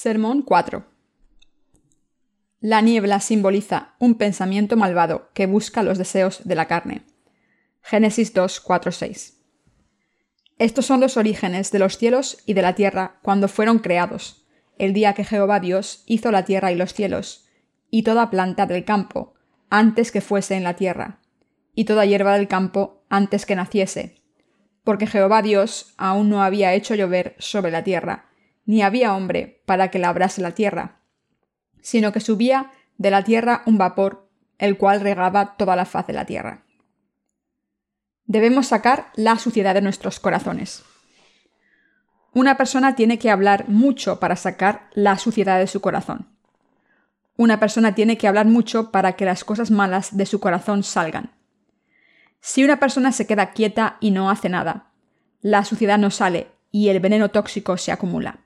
Sermón 4. La niebla simboliza un pensamiento malvado que busca los deseos de la carne. Génesis 2, 4, 6. Estos son los orígenes de los cielos y de la tierra cuando fueron creados, el día que Jehová Dios hizo la tierra y los cielos, y toda planta del campo, antes que fuese en la tierra, y toda hierba del campo antes que naciese, porque Jehová Dios aún no había hecho llover sobre la tierra, ni había hombre para que labrase la tierra, sino que subía de la tierra un vapor, el cual regaba toda la faz de la tierra. Debemos sacar la suciedad de nuestros corazones. Una persona tiene que hablar mucho para sacar la suciedad de su corazón. Una persona tiene que hablar mucho para que las cosas malas de su corazón salgan. Si una persona se queda quieta y no hace nada, la suciedad no sale y el veneno tóxico se acumula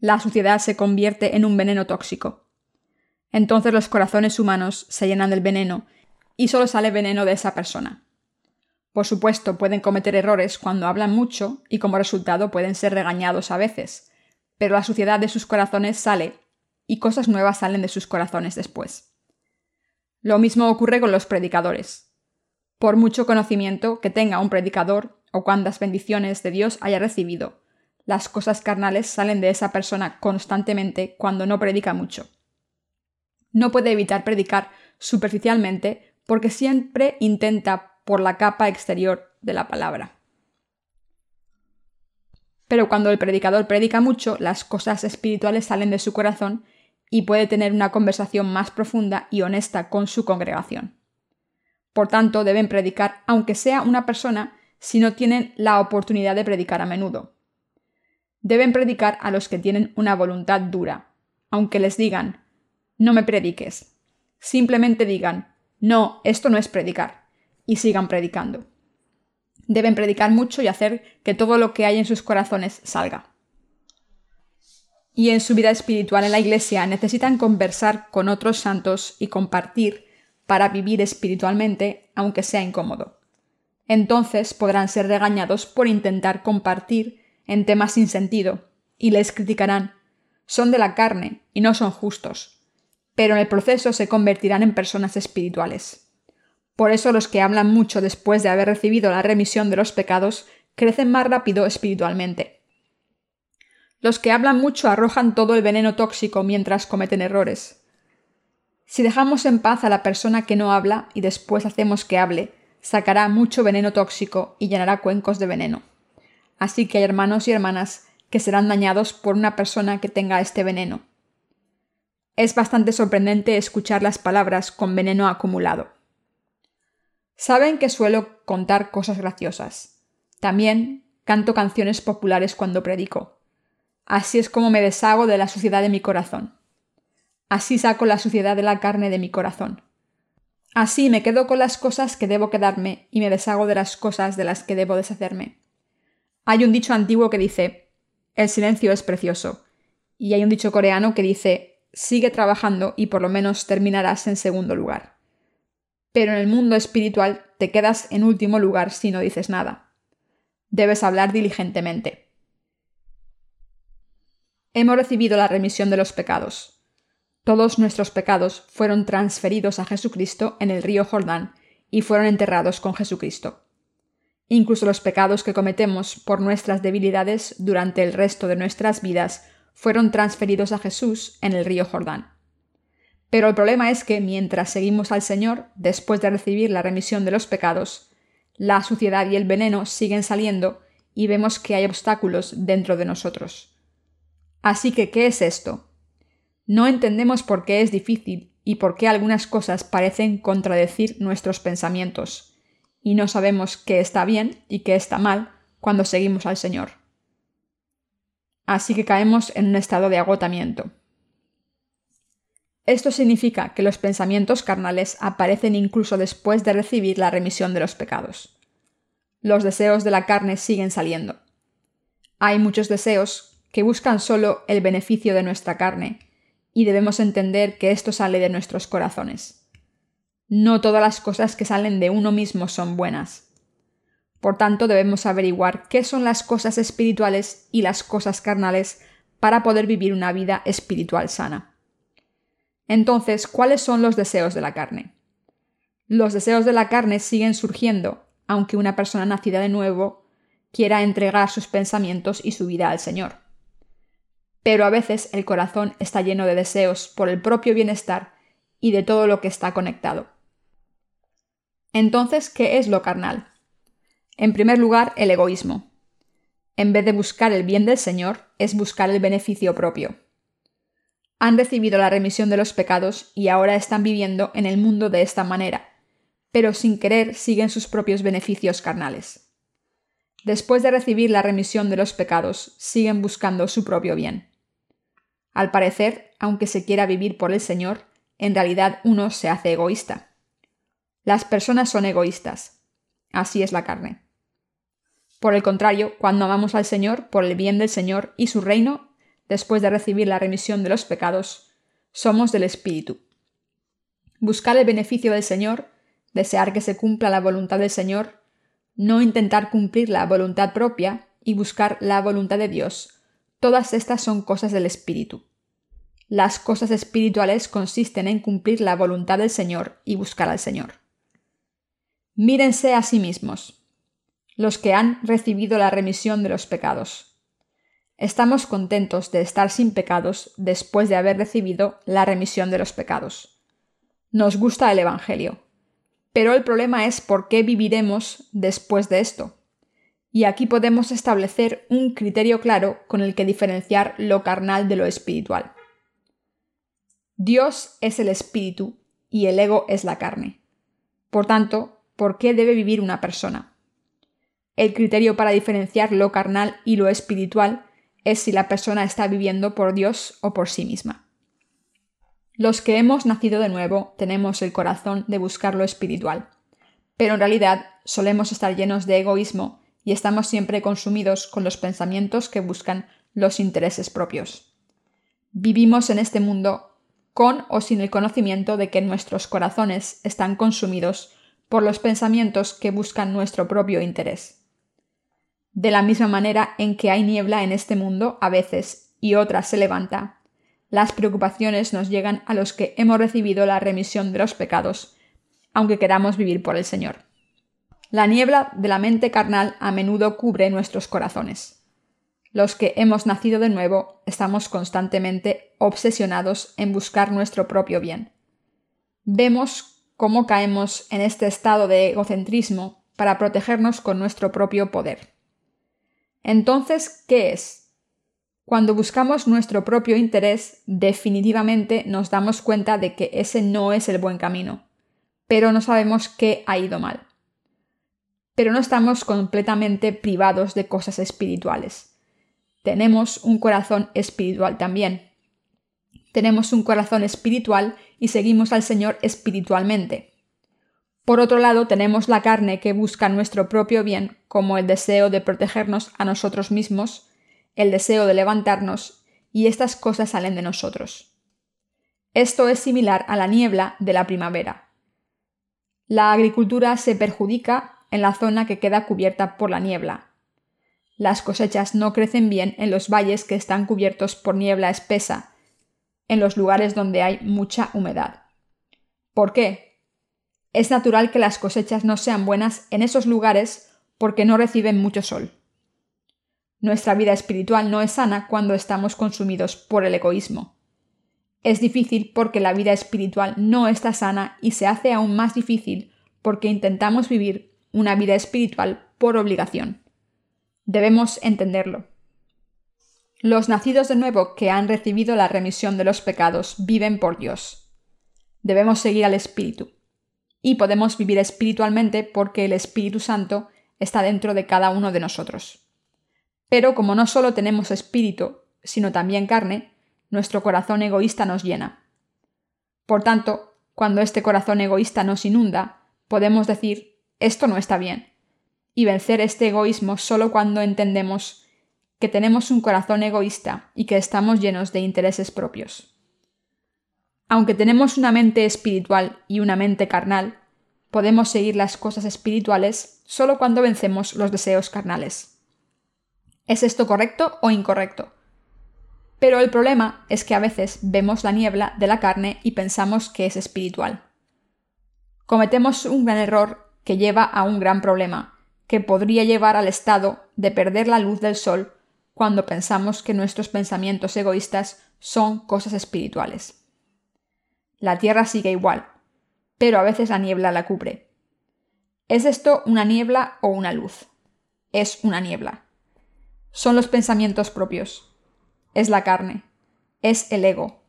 la suciedad se convierte en un veneno tóxico. Entonces los corazones humanos se llenan del veneno y solo sale veneno de esa persona. Por supuesto, pueden cometer errores cuando hablan mucho y como resultado pueden ser regañados a veces, pero la suciedad de sus corazones sale y cosas nuevas salen de sus corazones después. Lo mismo ocurre con los predicadores. Por mucho conocimiento que tenga un predicador o cuantas bendiciones de Dios haya recibido, las cosas carnales salen de esa persona constantemente cuando no predica mucho. No puede evitar predicar superficialmente porque siempre intenta por la capa exterior de la palabra. Pero cuando el predicador predica mucho, las cosas espirituales salen de su corazón y puede tener una conversación más profunda y honesta con su congregación. Por tanto, deben predicar aunque sea una persona si no tienen la oportunidad de predicar a menudo. Deben predicar a los que tienen una voluntad dura, aunque les digan, no me prediques. Simplemente digan, no, esto no es predicar, y sigan predicando. Deben predicar mucho y hacer que todo lo que hay en sus corazones salga. Y en su vida espiritual en la iglesia necesitan conversar con otros santos y compartir para vivir espiritualmente, aunque sea incómodo. Entonces podrán ser regañados por intentar compartir en temas sin sentido, y les criticarán. Son de la carne y no son justos, pero en el proceso se convertirán en personas espirituales. Por eso los que hablan mucho después de haber recibido la remisión de los pecados crecen más rápido espiritualmente. Los que hablan mucho arrojan todo el veneno tóxico mientras cometen errores. Si dejamos en paz a la persona que no habla y después hacemos que hable, sacará mucho veneno tóxico y llenará cuencos de veneno. Así que hay hermanos y hermanas que serán dañados por una persona que tenga este veneno. Es bastante sorprendente escuchar las palabras con veneno acumulado. Saben que suelo contar cosas graciosas. También canto canciones populares cuando predico. Así es como me deshago de la suciedad de mi corazón. Así saco la suciedad de la carne de mi corazón. Así me quedo con las cosas que debo quedarme y me deshago de las cosas de las que debo deshacerme. Hay un dicho antiguo que dice, el silencio es precioso. Y hay un dicho coreano que dice, sigue trabajando y por lo menos terminarás en segundo lugar. Pero en el mundo espiritual te quedas en último lugar si no dices nada. Debes hablar diligentemente. Hemos recibido la remisión de los pecados. Todos nuestros pecados fueron transferidos a Jesucristo en el río Jordán y fueron enterrados con Jesucristo. Incluso los pecados que cometemos por nuestras debilidades durante el resto de nuestras vidas fueron transferidos a Jesús en el río Jordán. Pero el problema es que mientras seguimos al Señor, después de recibir la remisión de los pecados, la suciedad y el veneno siguen saliendo y vemos que hay obstáculos dentro de nosotros. Así que, ¿qué es esto? No entendemos por qué es difícil y por qué algunas cosas parecen contradecir nuestros pensamientos y no sabemos qué está bien y qué está mal cuando seguimos al Señor. Así que caemos en un estado de agotamiento. Esto significa que los pensamientos carnales aparecen incluso después de recibir la remisión de los pecados. Los deseos de la carne siguen saliendo. Hay muchos deseos que buscan solo el beneficio de nuestra carne, y debemos entender que esto sale de nuestros corazones. No todas las cosas que salen de uno mismo son buenas. Por tanto, debemos averiguar qué son las cosas espirituales y las cosas carnales para poder vivir una vida espiritual sana. Entonces, ¿cuáles son los deseos de la carne? Los deseos de la carne siguen surgiendo, aunque una persona nacida de nuevo quiera entregar sus pensamientos y su vida al Señor. Pero a veces el corazón está lleno de deseos por el propio bienestar y de todo lo que está conectado. Entonces, ¿qué es lo carnal? En primer lugar, el egoísmo. En vez de buscar el bien del Señor, es buscar el beneficio propio. Han recibido la remisión de los pecados y ahora están viviendo en el mundo de esta manera, pero sin querer siguen sus propios beneficios carnales. Después de recibir la remisión de los pecados, siguen buscando su propio bien. Al parecer, aunque se quiera vivir por el Señor, en realidad uno se hace egoísta. Las personas son egoístas. Así es la carne. Por el contrario, cuando amamos al Señor por el bien del Señor y su reino, después de recibir la remisión de los pecados, somos del Espíritu. Buscar el beneficio del Señor, desear que se cumpla la voluntad del Señor, no intentar cumplir la voluntad propia y buscar la voluntad de Dios, todas estas son cosas del Espíritu. Las cosas espirituales consisten en cumplir la voluntad del Señor y buscar al Señor. Mírense a sí mismos, los que han recibido la remisión de los pecados. Estamos contentos de estar sin pecados después de haber recibido la remisión de los pecados. Nos gusta el Evangelio. Pero el problema es por qué viviremos después de esto. Y aquí podemos establecer un criterio claro con el que diferenciar lo carnal de lo espiritual. Dios es el espíritu y el ego es la carne. Por tanto, por qué debe vivir una persona. El criterio para diferenciar lo carnal y lo espiritual es si la persona está viviendo por Dios o por sí misma. Los que hemos nacido de nuevo tenemos el corazón de buscar lo espiritual, pero en realidad solemos estar llenos de egoísmo y estamos siempre consumidos con los pensamientos que buscan los intereses propios. Vivimos en este mundo con o sin el conocimiento de que nuestros corazones están consumidos por los pensamientos que buscan nuestro propio interés. De la misma manera en que hay niebla en este mundo a veces y otra se levanta, las preocupaciones nos llegan a los que hemos recibido la remisión de los pecados, aunque queramos vivir por el Señor. La niebla de la mente carnal a menudo cubre nuestros corazones. Los que hemos nacido de nuevo estamos constantemente obsesionados en buscar nuestro propio bien. Vemos cómo caemos en este estado de egocentrismo para protegernos con nuestro propio poder. Entonces, ¿qué es? Cuando buscamos nuestro propio interés, definitivamente nos damos cuenta de que ese no es el buen camino, pero no sabemos qué ha ido mal. Pero no estamos completamente privados de cosas espirituales. Tenemos un corazón espiritual también. Tenemos un corazón espiritual y seguimos al Señor espiritualmente. Por otro lado, tenemos la carne que busca nuestro propio bien, como el deseo de protegernos a nosotros mismos, el deseo de levantarnos, y estas cosas salen de nosotros. Esto es similar a la niebla de la primavera. La agricultura se perjudica en la zona que queda cubierta por la niebla. Las cosechas no crecen bien en los valles que están cubiertos por niebla espesa, en los lugares donde hay mucha humedad. ¿Por qué? Es natural que las cosechas no sean buenas en esos lugares porque no reciben mucho sol. Nuestra vida espiritual no es sana cuando estamos consumidos por el egoísmo. Es difícil porque la vida espiritual no está sana y se hace aún más difícil porque intentamos vivir una vida espiritual por obligación. Debemos entenderlo. Los nacidos de nuevo que han recibido la remisión de los pecados viven por Dios. Debemos seguir al Espíritu. Y podemos vivir espiritualmente porque el Espíritu Santo está dentro de cada uno de nosotros. Pero como no solo tenemos espíritu, sino también carne, nuestro corazón egoísta nos llena. Por tanto, cuando este corazón egoísta nos inunda, podemos decir, esto no está bien, y vencer este egoísmo solo cuando entendemos que tenemos un corazón egoísta y que estamos llenos de intereses propios. Aunque tenemos una mente espiritual y una mente carnal, podemos seguir las cosas espirituales solo cuando vencemos los deseos carnales. ¿Es esto correcto o incorrecto? Pero el problema es que a veces vemos la niebla de la carne y pensamos que es espiritual. Cometemos un gran error que lleva a un gran problema, que podría llevar al estado de perder la luz del sol cuando pensamos que nuestros pensamientos egoístas son cosas espirituales. La Tierra sigue igual, pero a veces la niebla la cubre. ¿Es esto una niebla o una luz? Es una niebla. Son los pensamientos propios, es la carne, es el ego.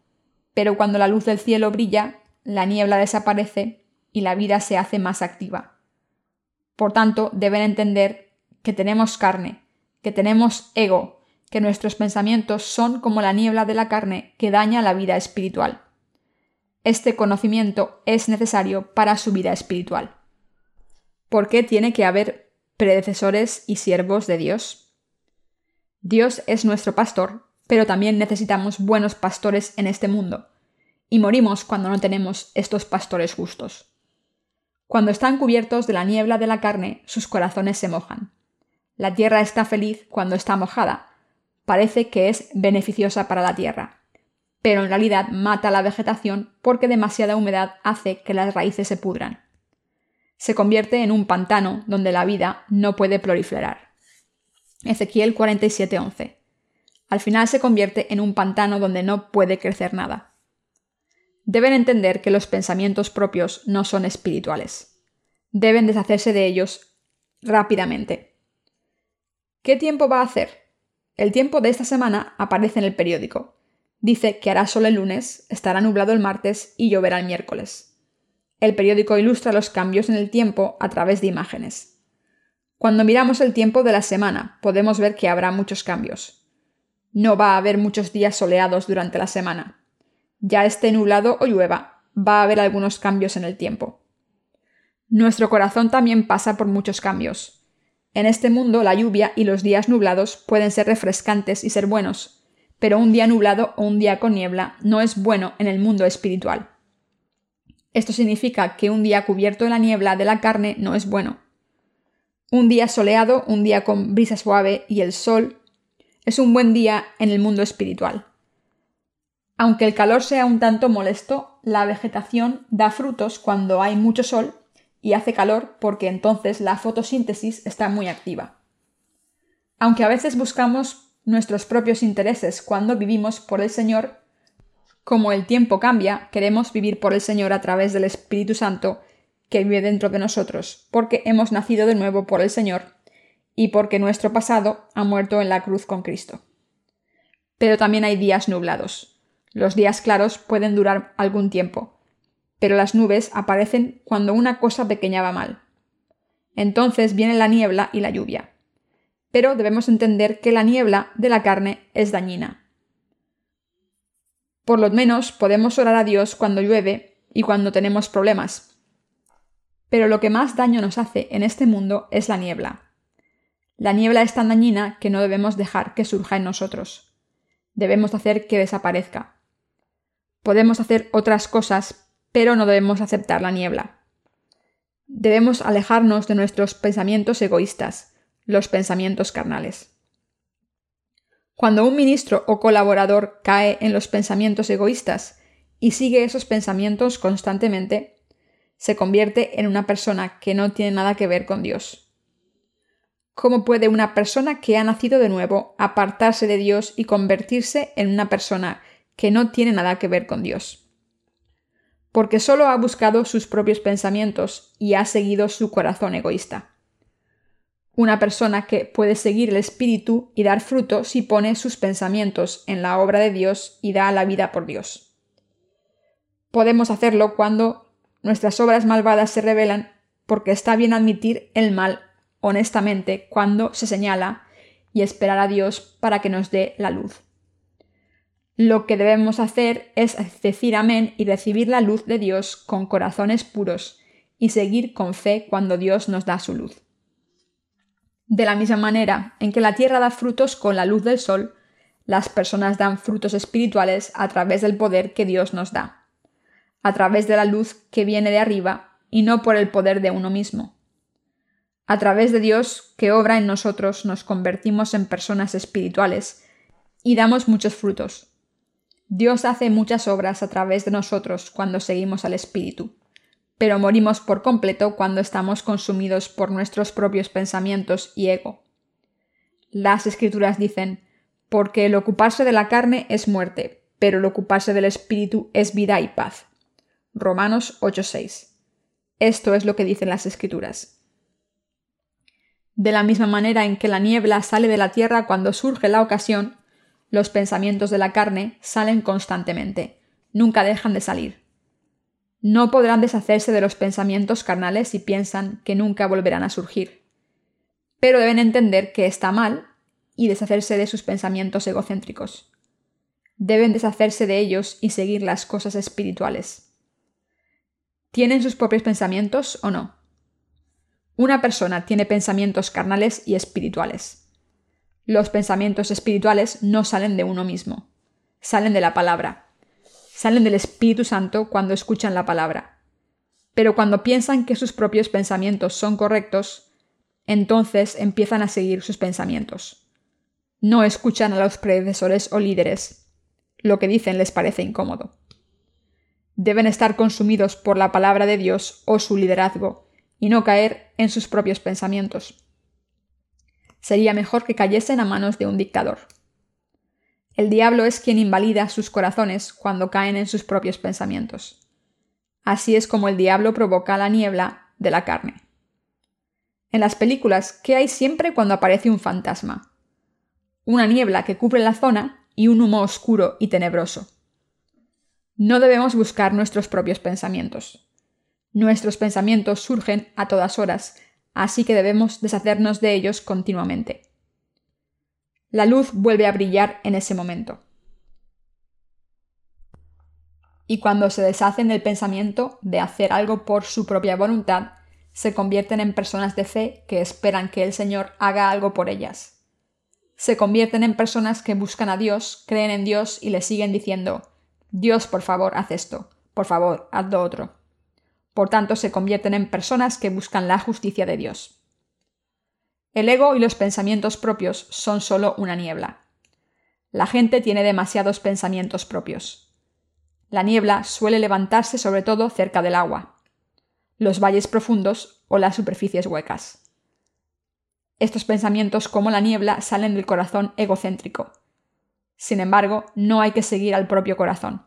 Pero cuando la luz del cielo brilla, la niebla desaparece y la vida se hace más activa. Por tanto, deben entender que tenemos carne, que tenemos ego, que nuestros pensamientos son como la niebla de la carne que daña la vida espiritual. Este conocimiento es necesario para su vida espiritual. ¿Por qué tiene que haber predecesores y siervos de Dios? Dios es nuestro pastor pero también necesitamos buenos pastores en este mundo, y morimos cuando no tenemos estos pastores justos. Cuando están cubiertos de la niebla de la carne, sus corazones se mojan. La tierra está feliz cuando está mojada. Parece que es beneficiosa para la tierra, pero en realidad mata la vegetación porque demasiada humedad hace que las raíces se pudran. Se convierte en un pantano donde la vida no puede proliferar. Ezequiel 47:11 al final se convierte en un pantano donde no puede crecer nada. Deben entender que los pensamientos propios no son espirituales. Deben deshacerse de ellos rápidamente. ¿Qué tiempo va a hacer? El tiempo de esta semana aparece en el periódico. Dice que hará sol el lunes, estará nublado el martes y lloverá el miércoles. El periódico ilustra los cambios en el tiempo a través de imágenes. Cuando miramos el tiempo de la semana, podemos ver que habrá muchos cambios. No va a haber muchos días soleados durante la semana. Ya esté nublado o llueva, va a haber algunos cambios en el tiempo. Nuestro corazón también pasa por muchos cambios. En este mundo la lluvia y los días nublados pueden ser refrescantes y ser buenos, pero un día nublado o un día con niebla no es bueno en el mundo espiritual. Esto significa que un día cubierto de la niebla de la carne no es bueno. Un día soleado, un día con brisa suave y el sol es un buen día en el mundo espiritual. Aunque el calor sea un tanto molesto, la vegetación da frutos cuando hay mucho sol y hace calor porque entonces la fotosíntesis está muy activa. Aunque a veces buscamos nuestros propios intereses cuando vivimos por el Señor, como el tiempo cambia, queremos vivir por el Señor a través del Espíritu Santo que vive dentro de nosotros, porque hemos nacido de nuevo por el Señor y porque nuestro pasado ha muerto en la cruz con Cristo. Pero también hay días nublados. Los días claros pueden durar algún tiempo, pero las nubes aparecen cuando una cosa pequeña va mal. Entonces viene la niebla y la lluvia. Pero debemos entender que la niebla de la carne es dañina. Por lo menos podemos orar a Dios cuando llueve y cuando tenemos problemas. Pero lo que más daño nos hace en este mundo es la niebla. La niebla es tan dañina que no debemos dejar que surja en nosotros. Debemos hacer que desaparezca. Podemos hacer otras cosas, pero no debemos aceptar la niebla. Debemos alejarnos de nuestros pensamientos egoístas, los pensamientos carnales. Cuando un ministro o colaborador cae en los pensamientos egoístas y sigue esos pensamientos constantemente, se convierte en una persona que no tiene nada que ver con Dios. ¿Cómo puede una persona que ha nacido de nuevo apartarse de Dios y convertirse en una persona que no tiene nada que ver con Dios? Porque solo ha buscado sus propios pensamientos y ha seguido su corazón egoísta. Una persona que puede seguir el Espíritu y dar fruto si pone sus pensamientos en la obra de Dios y da la vida por Dios. Podemos hacerlo cuando nuestras obras malvadas se revelan porque está bien admitir el mal honestamente cuando se señala y esperar a Dios para que nos dé la luz. Lo que debemos hacer es decir amén y recibir la luz de Dios con corazones puros y seguir con fe cuando Dios nos da su luz. De la misma manera en que la tierra da frutos con la luz del sol, las personas dan frutos espirituales a través del poder que Dios nos da, a través de la luz que viene de arriba y no por el poder de uno mismo. A través de Dios que obra en nosotros nos convertimos en personas espirituales y damos muchos frutos. Dios hace muchas obras a través de nosotros cuando seguimos al Espíritu, pero morimos por completo cuando estamos consumidos por nuestros propios pensamientos y ego. Las escrituras dicen, porque el ocuparse de la carne es muerte, pero el ocuparse del Espíritu es vida y paz. Romanos 8:6. Esto es lo que dicen las escrituras. De la misma manera en que la niebla sale de la tierra cuando surge la ocasión, los pensamientos de la carne salen constantemente, nunca dejan de salir. No podrán deshacerse de los pensamientos carnales si piensan que nunca volverán a surgir. Pero deben entender que está mal y deshacerse de sus pensamientos egocéntricos. Deben deshacerse de ellos y seguir las cosas espirituales. ¿Tienen sus propios pensamientos o no? Una persona tiene pensamientos carnales y espirituales. Los pensamientos espirituales no salen de uno mismo, salen de la palabra, salen del Espíritu Santo cuando escuchan la palabra. Pero cuando piensan que sus propios pensamientos son correctos, entonces empiezan a seguir sus pensamientos. No escuchan a los predecesores o líderes. Lo que dicen les parece incómodo. Deben estar consumidos por la palabra de Dios o su liderazgo y no caer en sus propios pensamientos sería mejor que cayesen a manos de un dictador. El diablo es quien invalida sus corazones cuando caen en sus propios pensamientos. Así es como el diablo provoca la niebla de la carne. En las películas, ¿qué hay siempre cuando aparece un fantasma? Una niebla que cubre la zona y un humo oscuro y tenebroso. No debemos buscar nuestros propios pensamientos. Nuestros pensamientos surgen a todas horas así que debemos deshacernos de ellos continuamente. La luz vuelve a brillar en ese momento. Y cuando se deshacen del pensamiento de hacer algo por su propia voluntad, se convierten en personas de fe que esperan que el Señor haga algo por ellas. Se convierten en personas que buscan a Dios, creen en Dios y le siguen diciendo Dios, por favor, haz esto, por favor, haz lo otro. Por tanto, se convierten en personas que buscan la justicia de Dios. El ego y los pensamientos propios son solo una niebla. La gente tiene demasiados pensamientos propios. La niebla suele levantarse sobre todo cerca del agua, los valles profundos o las superficies huecas. Estos pensamientos como la niebla salen del corazón egocéntrico. Sin embargo, no hay que seguir al propio corazón.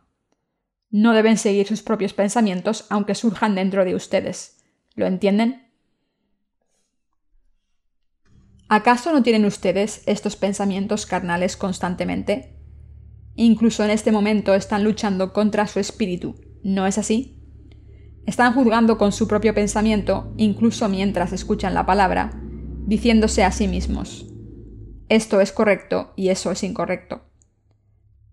No deben seguir sus propios pensamientos aunque surjan dentro de ustedes. ¿Lo entienden? ¿Acaso no tienen ustedes estos pensamientos carnales constantemente? Incluso en este momento están luchando contra su espíritu, ¿no es así? Están juzgando con su propio pensamiento, incluso mientras escuchan la palabra, diciéndose a sí mismos, esto es correcto y eso es incorrecto.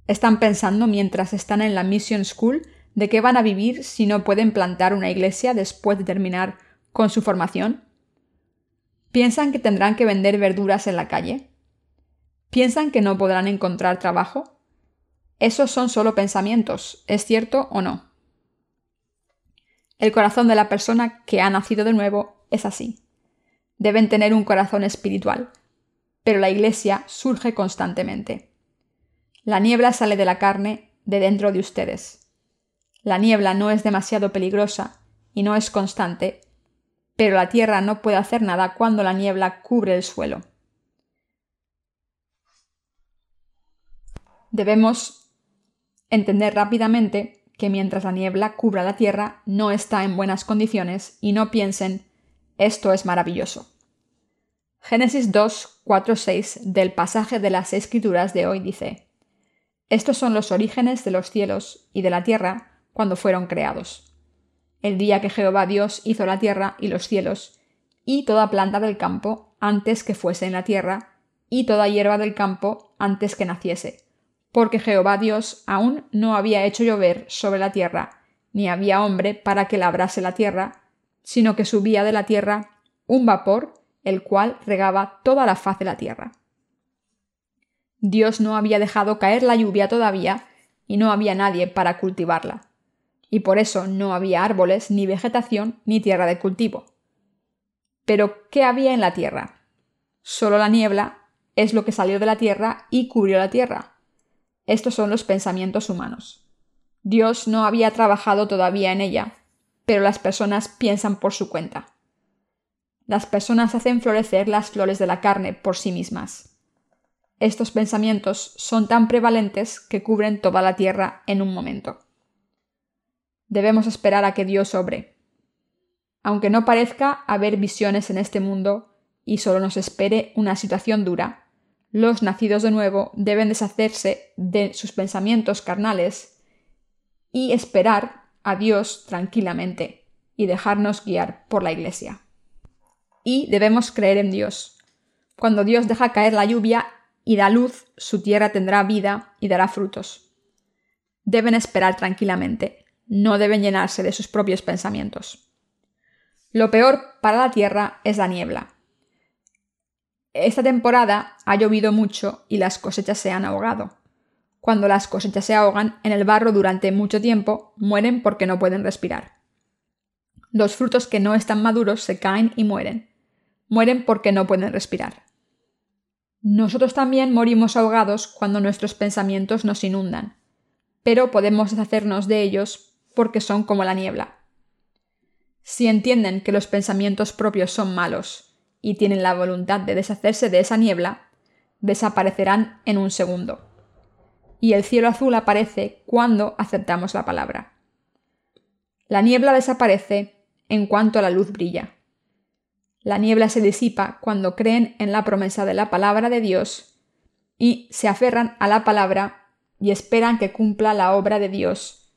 Están pensando mientras están en la Mission School de qué van a vivir si no pueden plantar una iglesia después de terminar con su formación. ¿Piensan que tendrán que vender verduras en la calle? ¿Piensan que no podrán encontrar trabajo? Esos son solo pensamientos, ¿es cierto o no? El corazón de la persona que ha nacido de nuevo es así. Deben tener un corazón espiritual, pero la iglesia surge constantemente. La niebla sale de la carne de dentro de ustedes. La niebla no es demasiado peligrosa y no es constante, pero la tierra no puede hacer nada cuando la niebla cubre el suelo. Debemos entender rápidamente que mientras la niebla cubra la tierra no está en buenas condiciones y no piensen esto es maravilloso. Génesis 2, 4, 6 del pasaje de las Escrituras de hoy dice estos son los orígenes de los cielos y de la tierra cuando fueron creados. El día que Jehová Dios hizo la tierra y los cielos, y toda planta del campo antes que fuese en la tierra, y toda hierba del campo antes que naciese, porque Jehová Dios aún no había hecho llover sobre la tierra, ni había hombre para que labrase la tierra, sino que subía de la tierra un vapor, el cual regaba toda la faz de la tierra. Dios no había dejado caer la lluvia todavía y no había nadie para cultivarla. Y por eso no había árboles, ni vegetación, ni tierra de cultivo. Pero, ¿qué había en la tierra? Solo la niebla, es lo que salió de la tierra y cubrió la tierra. Estos son los pensamientos humanos. Dios no había trabajado todavía en ella, pero las personas piensan por su cuenta. Las personas hacen florecer las flores de la carne por sí mismas. Estos pensamientos son tan prevalentes que cubren toda la tierra en un momento. Debemos esperar a que Dios obre. Aunque no parezca haber visiones en este mundo y solo nos espere una situación dura, los nacidos de nuevo deben deshacerse de sus pensamientos carnales y esperar a Dios tranquilamente y dejarnos guiar por la Iglesia. Y debemos creer en Dios. Cuando Dios deja caer la lluvia y da luz, su tierra tendrá vida y dará frutos. Deben esperar tranquilamente, no deben llenarse de sus propios pensamientos. Lo peor para la tierra es la niebla. Esta temporada ha llovido mucho y las cosechas se han ahogado. Cuando las cosechas se ahogan en el barro durante mucho tiempo, mueren porque no pueden respirar. Los frutos que no están maduros se caen y mueren. Mueren porque no pueden respirar. Nosotros también morimos ahogados cuando nuestros pensamientos nos inundan, pero podemos deshacernos de ellos porque son como la niebla. Si entienden que los pensamientos propios son malos y tienen la voluntad de deshacerse de esa niebla, desaparecerán en un segundo. Y el cielo azul aparece cuando aceptamos la palabra. La niebla desaparece en cuanto la luz brilla. La niebla se disipa cuando creen en la promesa de la palabra de Dios y se aferran a la palabra y esperan que cumpla la obra de Dios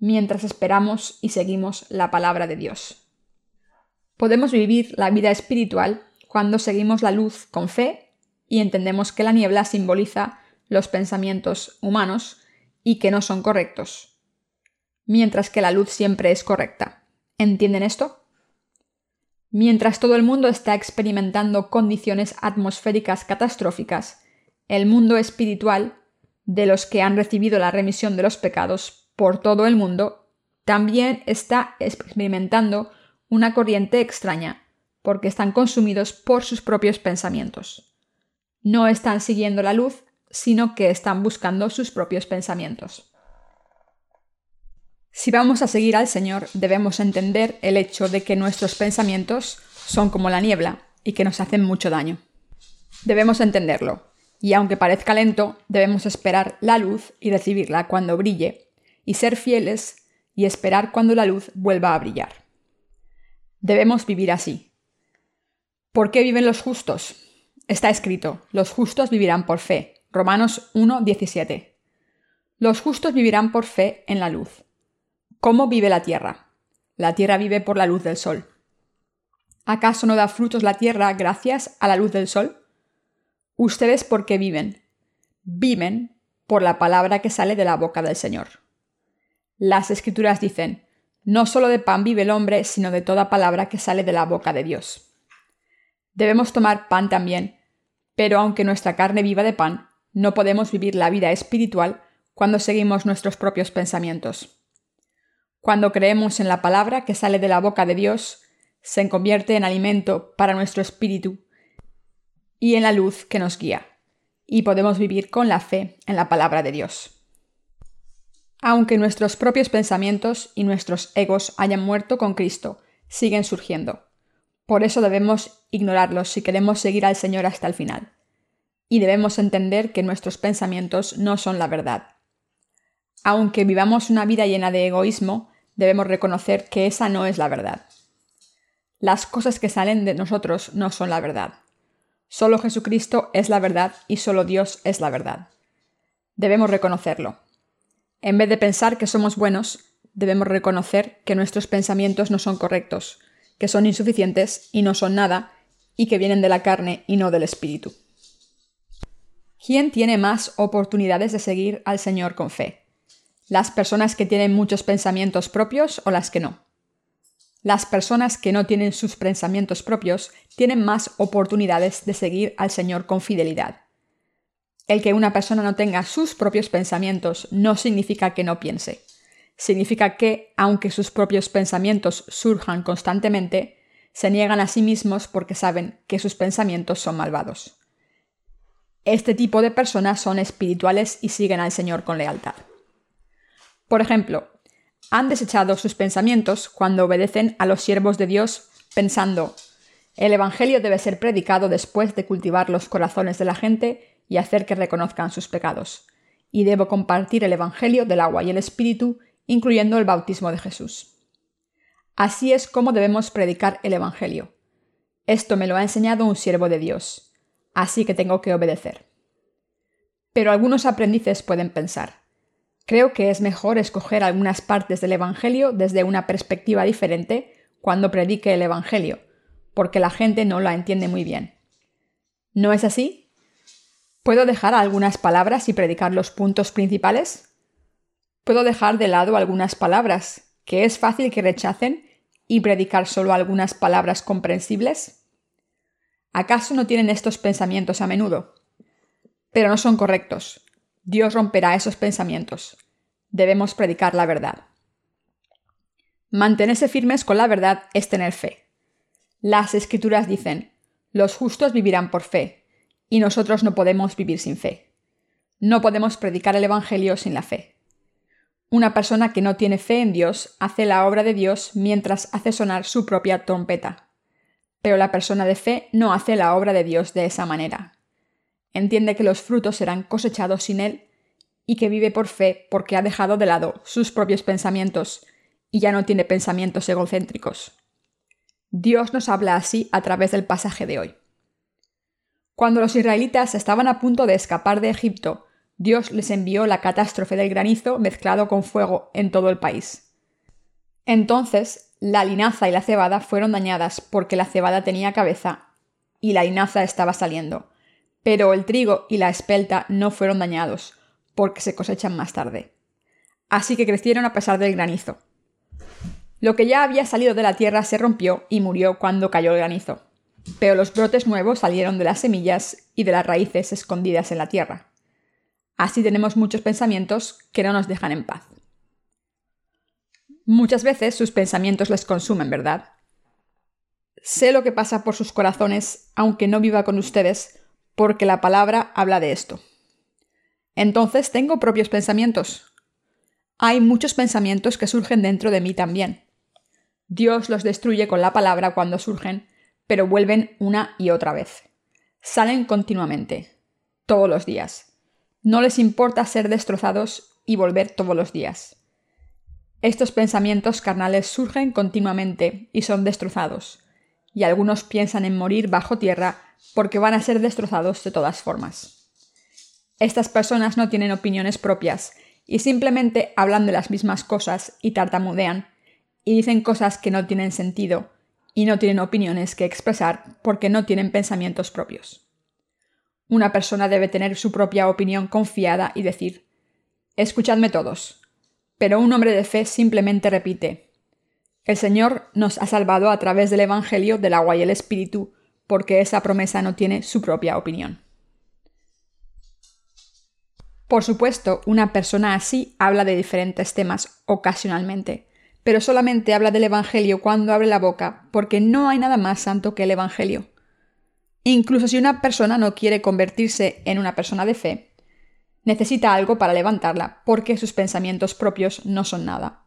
mientras esperamos y seguimos la palabra de Dios. Podemos vivir la vida espiritual cuando seguimos la luz con fe y entendemos que la niebla simboliza los pensamientos humanos y que no son correctos, mientras que la luz siempre es correcta. ¿Entienden esto? Mientras todo el mundo está experimentando condiciones atmosféricas catastróficas, el mundo espiritual, de los que han recibido la remisión de los pecados por todo el mundo, también está experimentando una corriente extraña, porque están consumidos por sus propios pensamientos. No están siguiendo la luz, sino que están buscando sus propios pensamientos. Si vamos a seguir al Señor, debemos entender el hecho de que nuestros pensamientos son como la niebla y que nos hacen mucho daño. Debemos entenderlo, y aunque parezca lento, debemos esperar la luz y recibirla cuando brille, y ser fieles y esperar cuando la luz vuelva a brillar. Debemos vivir así. ¿Por qué viven los justos? Está escrito, los justos vivirán por fe. Romanos 1:17. Los justos vivirán por fe en la luz. ¿Cómo vive la tierra? La tierra vive por la luz del sol. ¿Acaso no da frutos la tierra gracias a la luz del sol? ¿Ustedes por qué viven? Viven por la palabra que sale de la boca del Señor. Las escrituras dicen, no solo de pan vive el hombre, sino de toda palabra que sale de la boca de Dios. Debemos tomar pan también, pero aunque nuestra carne viva de pan, no podemos vivir la vida espiritual cuando seguimos nuestros propios pensamientos. Cuando creemos en la palabra que sale de la boca de Dios, se convierte en alimento para nuestro espíritu y en la luz que nos guía, y podemos vivir con la fe en la palabra de Dios aunque nuestros propios pensamientos y nuestros egos hayan muerto con Cristo, siguen surgiendo. Por eso debemos ignorarlos si queremos seguir al Señor hasta el final. Y debemos entender que nuestros pensamientos no son la verdad. Aunque vivamos una vida llena de egoísmo, debemos reconocer que esa no es la verdad. Las cosas que salen de nosotros no son la verdad. Solo Jesucristo es la verdad y solo Dios es la verdad. Debemos reconocerlo. En vez de pensar que somos buenos, debemos reconocer que nuestros pensamientos no son correctos, que son insuficientes y no son nada, y que vienen de la carne y no del espíritu. ¿Quién tiene más oportunidades de seguir al Señor con fe? ¿Las personas que tienen muchos pensamientos propios o las que no? Las personas que no tienen sus pensamientos propios tienen más oportunidades de seguir al Señor con fidelidad. El que una persona no tenga sus propios pensamientos no significa que no piense. Significa que, aunque sus propios pensamientos surjan constantemente, se niegan a sí mismos porque saben que sus pensamientos son malvados. Este tipo de personas son espirituales y siguen al Señor con lealtad. Por ejemplo, han desechado sus pensamientos cuando obedecen a los siervos de Dios pensando, el Evangelio debe ser predicado después de cultivar los corazones de la gente y hacer que reconozcan sus pecados. Y debo compartir el Evangelio del agua y el Espíritu, incluyendo el bautismo de Jesús. Así es como debemos predicar el Evangelio. Esto me lo ha enseñado un siervo de Dios, así que tengo que obedecer. Pero algunos aprendices pueden pensar, creo que es mejor escoger algunas partes del Evangelio desde una perspectiva diferente cuando predique el Evangelio, porque la gente no la entiende muy bien. ¿No es así? ¿Puedo dejar algunas palabras y predicar los puntos principales? ¿Puedo dejar de lado algunas palabras que es fácil que rechacen y predicar solo algunas palabras comprensibles? ¿Acaso no tienen estos pensamientos a menudo? Pero no son correctos. Dios romperá esos pensamientos. Debemos predicar la verdad. Mantenerse firmes con la verdad es tener fe. Las escrituras dicen, los justos vivirán por fe, y nosotros no podemos vivir sin fe. No podemos predicar el Evangelio sin la fe. Una persona que no tiene fe en Dios hace la obra de Dios mientras hace sonar su propia trompeta. Pero la persona de fe no hace la obra de Dios de esa manera. Entiende que los frutos serán cosechados sin él y que vive por fe porque ha dejado de lado sus propios pensamientos y ya no tiene pensamientos egocéntricos. Dios nos habla así a través del pasaje de hoy. Cuando los israelitas estaban a punto de escapar de Egipto, Dios les envió la catástrofe del granizo mezclado con fuego en todo el país. Entonces, la linaza y la cebada fueron dañadas porque la cebada tenía cabeza y la linaza estaba saliendo, pero el trigo y la espelta no fueron dañados porque se cosechan más tarde. Así que crecieron a pesar del granizo. Lo que ya había salido de la tierra se rompió y murió cuando cayó el granizo. Pero los brotes nuevos salieron de las semillas y de las raíces escondidas en la tierra. Así tenemos muchos pensamientos que no nos dejan en paz. Muchas veces sus pensamientos les consumen, ¿verdad? Sé lo que pasa por sus corazones, aunque no viva con ustedes, porque la palabra habla de esto. Entonces tengo propios pensamientos. Hay muchos pensamientos que surgen dentro de mí también. Dios los destruye con la palabra cuando surgen, pero vuelven una y otra vez. Salen continuamente, todos los días. No les importa ser destrozados y volver todos los días. Estos pensamientos carnales surgen continuamente y son destrozados, y algunos piensan en morir bajo tierra porque van a ser destrozados de todas formas. Estas personas no tienen opiniones propias y simplemente hablan de las mismas cosas y tartamudean y dicen cosas que no tienen sentido y no tienen opiniones que expresar porque no tienen pensamientos propios. Una persona debe tener su propia opinión confiada y decir, escuchadme todos. Pero un hombre de fe simplemente repite, el Señor nos ha salvado a través del Evangelio del agua y el Espíritu, porque esa promesa no tiene su propia opinión. Por supuesto, una persona así habla de diferentes temas ocasionalmente, pero solamente habla del Evangelio cuando abre la boca, porque no hay nada más santo que el Evangelio. Incluso si una persona no quiere convertirse en una persona de fe, necesita algo para levantarla, porque sus pensamientos propios no son nada.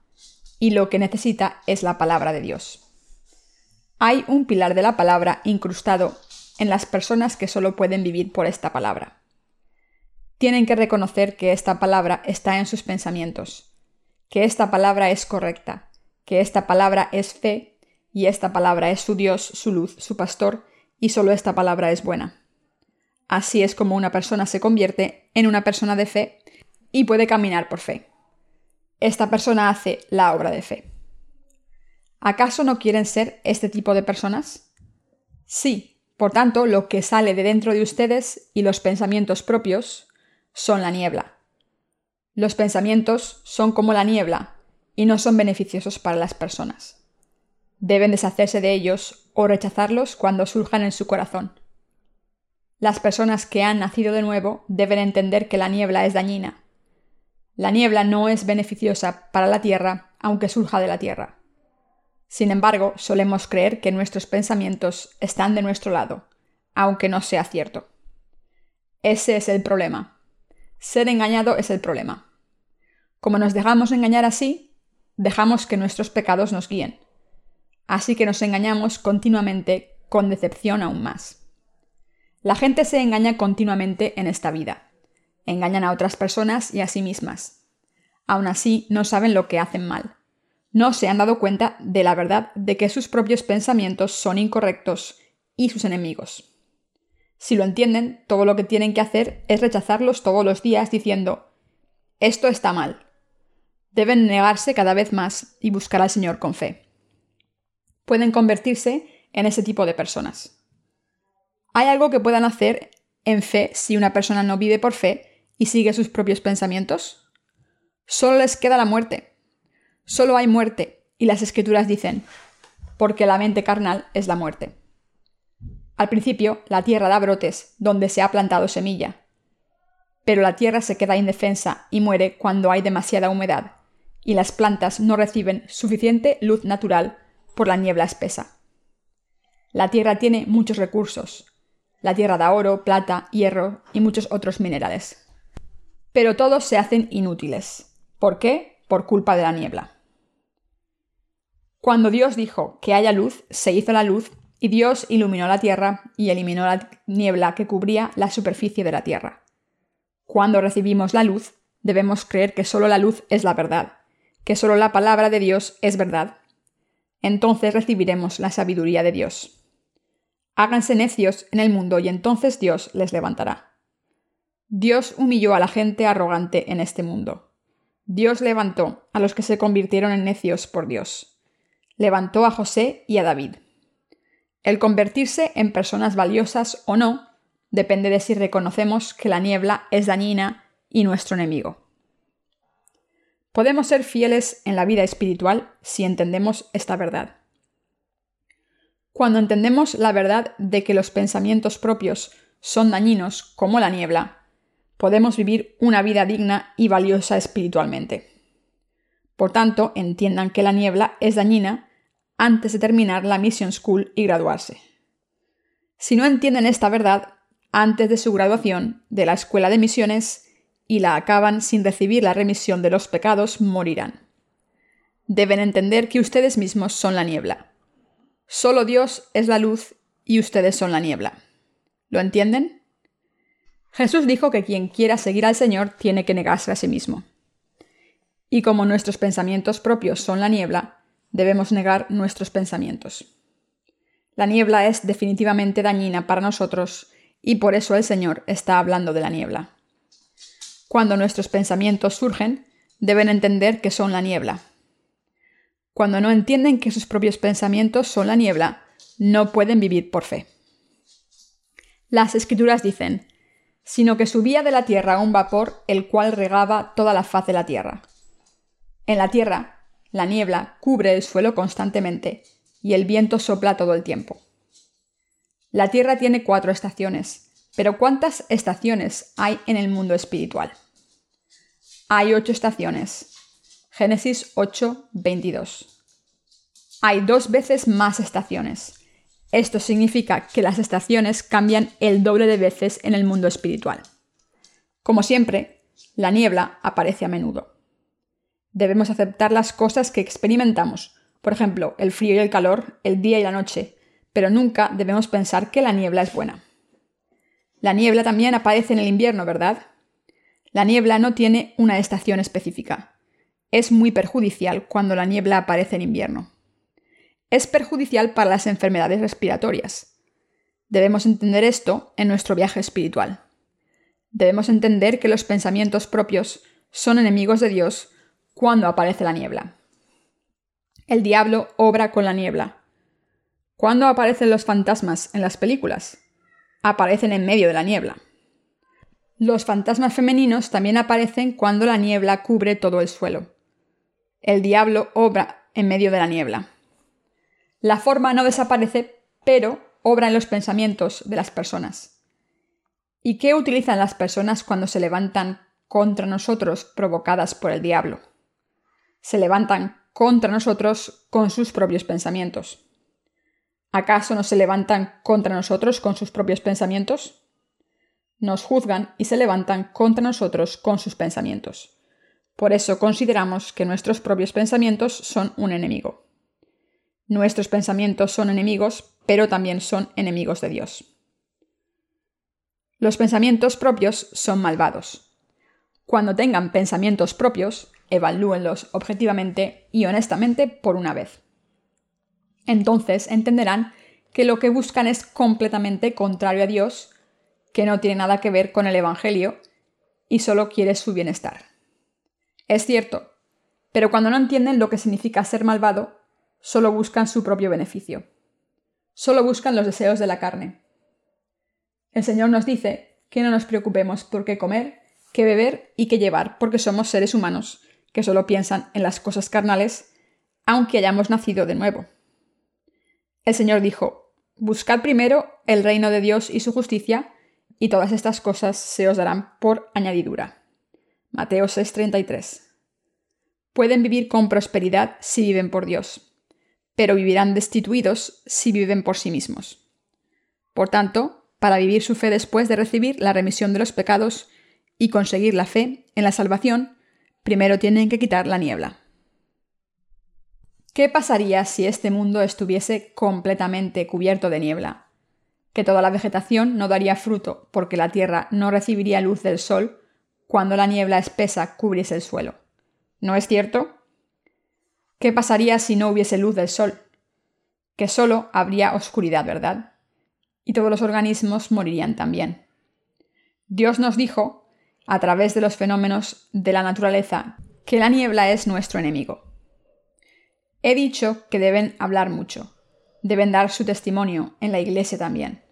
Y lo que necesita es la palabra de Dios. Hay un pilar de la palabra incrustado en las personas que solo pueden vivir por esta palabra. Tienen que reconocer que esta palabra está en sus pensamientos, que esta palabra es correcta, que esta palabra es fe, y esta palabra es su Dios, su luz, su pastor, y solo esta palabra es buena. Así es como una persona se convierte en una persona de fe y puede caminar por fe. Esta persona hace la obra de fe. ¿Acaso no quieren ser este tipo de personas? Sí, por tanto, lo que sale de dentro de ustedes y los pensamientos propios son la niebla. Los pensamientos son como la niebla, y no son beneficiosos para las personas. Deben deshacerse de ellos o rechazarlos cuando surjan en su corazón. Las personas que han nacido de nuevo deben entender que la niebla es dañina. La niebla no es beneficiosa para la tierra aunque surja de la tierra. Sin embargo, solemos creer que nuestros pensamientos están de nuestro lado, aunque no sea cierto. Ese es el problema. Ser engañado es el problema. Como nos dejamos engañar así, dejamos que nuestros pecados nos guíen. Así que nos engañamos continuamente con decepción aún más. La gente se engaña continuamente en esta vida. Engañan a otras personas y a sí mismas. Aún así, no saben lo que hacen mal. No se han dado cuenta de la verdad de que sus propios pensamientos son incorrectos y sus enemigos. Si lo entienden, todo lo que tienen que hacer es rechazarlos todos los días diciendo, esto está mal. Deben negarse cada vez más y buscar al Señor con fe. Pueden convertirse en ese tipo de personas. ¿Hay algo que puedan hacer en fe si una persona no vive por fe y sigue sus propios pensamientos? Solo les queda la muerte. Solo hay muerte, y las escrituras dicen, porque la mente carnal es la muerte. Al principio, la tierra da brotes donde se ha plantado semilla. Pero la tierra se queda indefensa y muere cuando hay demasiada humedad, y las plantas no reciben suficiente luz natural por la niebla espesa. La tierra tiene muchos recursos. La tierra da oro, plata, hierro y muchos otros minerales. Pero todos se hacen inútiles. ¿Por qué? Por culpa de la niebla. Cuando Dios dijo que haya luz, se hizo la luz y Dios iluminó la tierra y eliminó la niebla que cubría la superficie de la tierra. Cuando recibimos la luz, debemos creer que solo la luz es la verdad, que solo la palabra de Dios es verdad. Entonces recibiremos la sabiduría de Dios. Háganse necios en el mundo y entonces Dios les levantará. Dios humilló a la gente arrogante en este mundo. Dios levantó a los que se convirtieron en necios por Dios. Levantó a José y a David. El convertirse en personas valiosas o no depende de si reconocemos que la niebla es dañina y nuestro enemigo. Podemos ser fieles en la vida espiritual si entendemos esta verdad. Cuando entendemos la verdad de que los pensamientos propios son dañinos como la niebla, podemos vivir una vida digna y valiosa espiritualmente. Por tanto, entiendan que la niebla es dañina antes de terminar la Mission School y graduarse. Si no entienden esta verdad, antes de su graduación de la escuela de misiones y la acaban sin recibir la remisión de los pecados, morirán. Deben entender que ustedes mismos son la niebla. Solo Dios es la luz y ustedes son la niebla. ¿Lo entienden? Jesús dijo que quien quiera seguir al Señor tiene que negarse a sí mismo. Y como nuestros pensamientos propios son la niebla, debemos negar nuestros pensamientos. La niebla es definitivamente dañina para nosotros y por eso el Señor está hablando de la niebla. Cuando nuestros pensamientos surgen, deben entender que son la niebla. Cuando no entienden que sus propios pensamientos son la niebla, no pueden vivir por fe. Las escrituras dicen, sino que subía de la tierra un vapor el cual regaba toda la faz de la tierra. En la tierra la niebla cubre el suelo constantemente y el viento sopla todo el tiempo. La Tierra tiene cuatro estaciones, pero ¿cuántas estaciones hay en el mundo espiritual? Hay ocho estaciones. Génesis 8, 22. Hay dos veces más estaciones. Esto significa que las estaciones cambian el doble de veces en el mundo espiritual. Como siempre, la niebla aparece a menudo. Debemos aceptar las cosas que experimentamos, por ejemplo, el frío y el calor, el día y la noche, pero nunca debemos pensar que la niebla es buena. La niebla también aparece en el invierno, ¿verdad? La niebla no tiene una estación específica. Es muy perjudicial cuando la niebla aparece en invierno. Es perjudicial para las enfermedades respiratorias. Debemos entender esto en nuestro viaje espiritual. Debemos entender que los pensamientos propios son enemigos de Dios cuando aparece la niebla. El diablo obra con la niebla. ¿Cuándo aparecen los fantasmas en las películas? Aparecen en medio de la niebla. Los fantasmas femeninos también aparecen cuando la niebla cubre todo el suelo. El diablo obra en medio de la niebla. La forma no desaparece, pero obra en los pensamientos de las personas. ¿Y qué utilizan las personas cuando se levantan contra nosotros provocadas por el diablo? Se levantan contra nosotros con sus propios pensamientos. ¿Acaso no se levantan contra nosotros con sus propios pensamientos? nos juzgan y se levantan contra nosotros con sus pensamientos. Por eso consideramos que nuestros propios pensamientos son un enemigo. Nuestros pensamientos son enemigos, pero también son enemigos de Dios. Los pensamientos propios son malvados. Cuando tengan pensamientos propios, evalúenlos objetivamente y honestamente por una vez. Entonces entenderán que lo que buscan es completamente contrario a Dios, que no tiene nada que ver con el Evangelio y solo quiere su bienestar. Es cierto, pero cuando no entienden lo que significa ser malvado, solo buscan su propio beneficio. Solo buscan los deseos de la carne. El Señor nos dice que no nos preocupemos por qué comer, qué beber y qué llevar, porque somos seres humanos que solo piensan en las cosas carnales, aunque hayamos nacido de nuevo. El Señor dijo, Buscad primero el reino de Dios y su justicia, y todas estas cosas se os darán por añadidura. Mateo 6:33. Pueden vivir con prosperidad si viven por Dios, pero vivirán destituidos si viven por sí mismos. Por tanto, para vivir su fe después de recibir la remisión de los pecados y conseguir la fe en la salvación, primero tienen que quitar la niebla. ¿Qué pasaría si este mundo estuviese completamente cubierto de niebla? Que toda la vegetación no daría fruto porque la tierra no recibiría luz del sol cuando la niebla espesa cubriese el suelo. ¿No es cierto? ¿Qué pasaría si no hubiese luz del sol? Que solo habría oscuridad, ¿verdad? Y todos los organismos morirían también. Dios nos dijo, a través de los fenómenos de la naturaleza, que la niebla es nuestro enemigo. He dicho que deben hablar mucho, deben dar su testimonio en la iglesia también.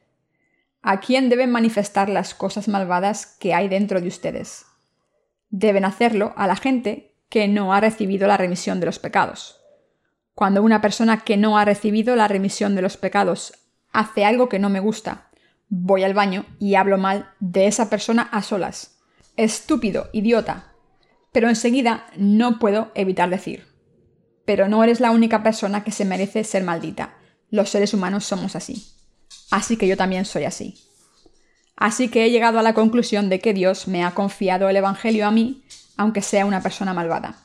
¿A quién deben manifestar las cosas malvadas que hay dentro de ustedes? Deben hacerlo a la gente que no ha recibido la remisión de los pecados. Cuando una persona que no ha recibido la remisión de los pecados hace algo que no me gusta, voy al baño y hablo mal de esa persona a solas. Estúpido, idiota. Pero enseguida no puedo evitar decir. Pero no eres la única persona que se merece ser maldita. Los seres humanos somos así así que yo también soy así. Así que he llegado a la conclusión de que Dios me ha confiado el Evangelio a mí, aunque sea una persona malvada.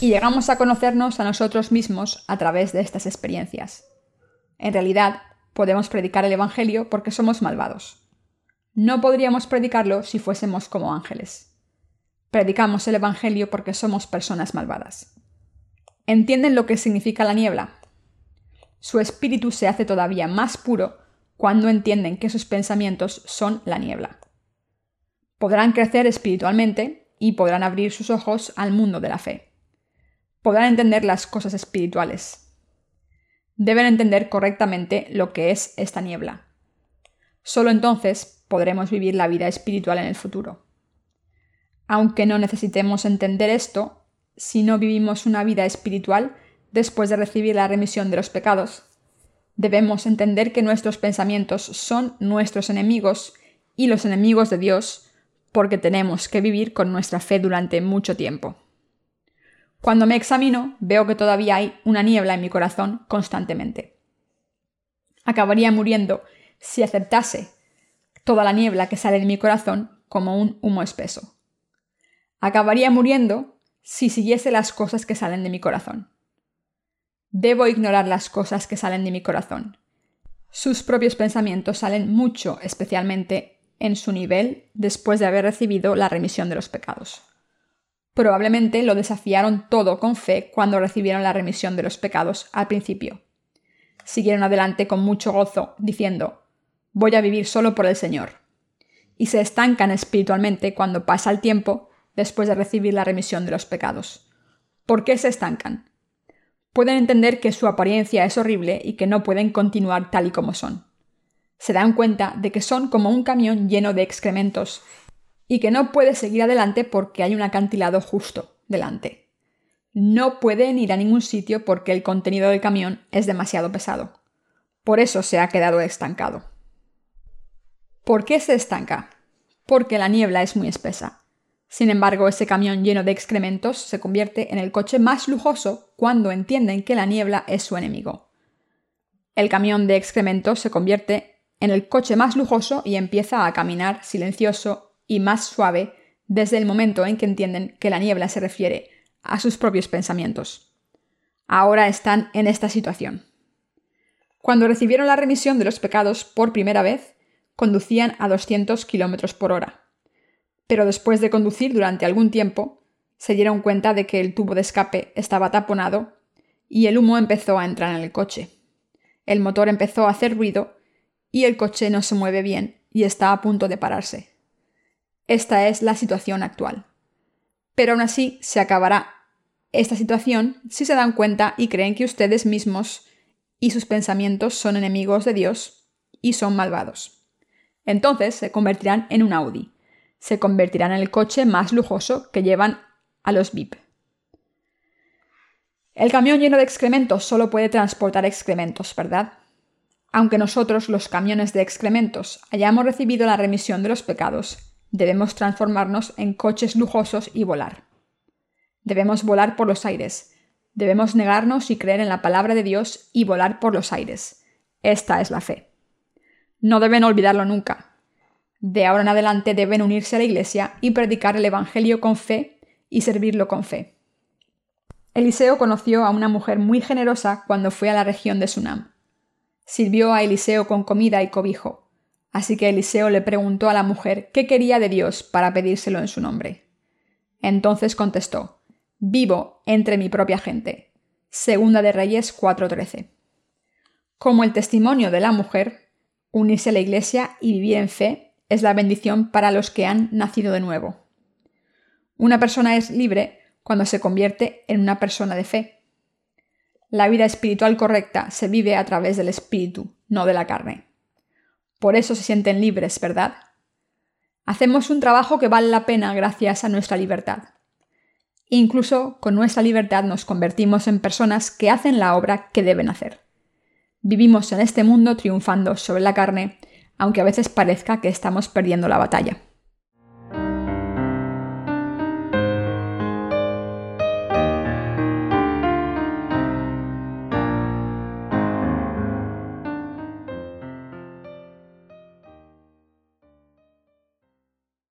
Y llegamos a conocernos a nosotros mismos a través de estas experiencias. En realidad, podemos predicar el Evangelio porque somos malvados. No podríamos predicarlo si fuésemos como ángeles. Predicamos el Evangelio porque somos personas malvadas. ¿Entienden lo que significa la niebla? su espíritu se hace todavía más puro cuando entienden que sus pensamientos son la niebla. Podrán crecer espiritualmente y podrán abrir sus ojos al mundo de la fe. Podrán entender las cosas espirituales. Deben entender correctamente lo que es esta niebla. Solo entonces podremos vivir la vida espiritual en el futuro. Aunque no necesitemos entender esto, si no vivimos una vida espiritual, después de recibir la remisión de los pecados. Debemos entender que nuestros pensamientos son nuestros enemigos y los enemigos de Dios porque tenemos que vivir con nuestra fe durante mucho tiempo. Cuando me examino, veo que todavía hay una niebla en mi corazón constantemente. Acabaría muriendo si aceptase toda la niebla que sale de mi corazón como un humo espeso. Acabaría muriendo si siguiese las cosas que salen de mi corazón. Debo ignorar las cosas que salen de mi corazón. Sus propios pensamientos salen mucho, especialmente en su nivel después de haber recibido la remisión de los pecados. Probablemente lo desafiaron todo con fe cuando recibieron la remisión de los pecados al principio. Siguieron adelante con mucho gozo, diciendo, voy a vivir solo por el Señor. Y se estancan espiritualmente cuando pasa el tiempo después de recibir la remisión de los pecados. ¿Por qué se estancan? pueden entender que su apariencia es horrible y que no pueden continuar tal y como son. Se dan cuenta de que son como un camión lleno de excrementos y que no puede seguir adelante porque hay un acantilado justo delante. No pueden ir a ningún sitio porque el contenido del camión es demasiado pesado. Por eso se ha quedado estancado. ¿Por qué se estanca? Porque la niebla es muy espesa. Sin embargo, ese camión lleno de excrementos se convierte en el coche más lujoso cuando entienden que la niebla es su enemigo. El camión de excrementos se convierte en el coche más lujoso y empieza a caminar silencioso y más suave desde el momento en que entienden que la niebla se refiere a sus propios pensamientos. Ahora están en esta situación. Cuando recibieron la remisión de los pecados por primera vez, conducían a 200 km por hora. Pero después de conducir durante algún tiempo, se dieron cuenta de que el tubo de escape estaba taponado y el humo empezó a entrar en el coche. El motor empezó a hacer ruido y el coche no se mueve bien y está a punto de pararse. Esta es la situación actual. Pero aún así se acabará esta situación si se dan cuenta y creen que ustedes mismos y sus pensamientos son enemigos de Dios y son malvados. Entonces se convertirán en un Audi. Se convertirán en el coche más lujoso que llevan a los VIP. El camión lleno de excrementos solo puede transportar excrementos, ¿verdad? Aunque nosotros, los camiones de excrementos, hayamos recibido la remisión de los pecados, debemos transformarnos en coches lujosos y volar. Debemos volar por los aires. Debemos negarnos y creer en la palabra de Dios y volar por los aires. Esta es la fe. No deben olvidarlo nunca. De ahora en adelante deben unirse a la Iglesia y predicar el Evangelio con fe y servirlo con fe. Eliseo conoció a una mujer muy generosa cuando fue a la región de Sunam. Sirvió a Eliseo con comida y cobijo. Así que Eliseo le preguntó a la mujer qué quería de Dios para pedírselo en su nombre. Entonces contestó, Vivo entre mi propia gente. Segunda de Reyes 4:13. Como el testimonio de la mujer, unirse a la Iglesia y vivir en fe es la bendición para los que han nacido de nuevo. Una persona es libre cuando se convierte en una persona de fe. La vida espiritual correcta se vive a través del espíritu, no de la carne. Por eso se sienten libres, ¿verdad? Hacemos un trabajo que vale la pena gracias a nuestra libertad. Incluso con nuestra libertad nos convertimos en personas que hacen la obra que deben hacer. Vivimos en este mundo triunfando sobre la carne, aunque a veces parezca que estamos perdiendo la batalla.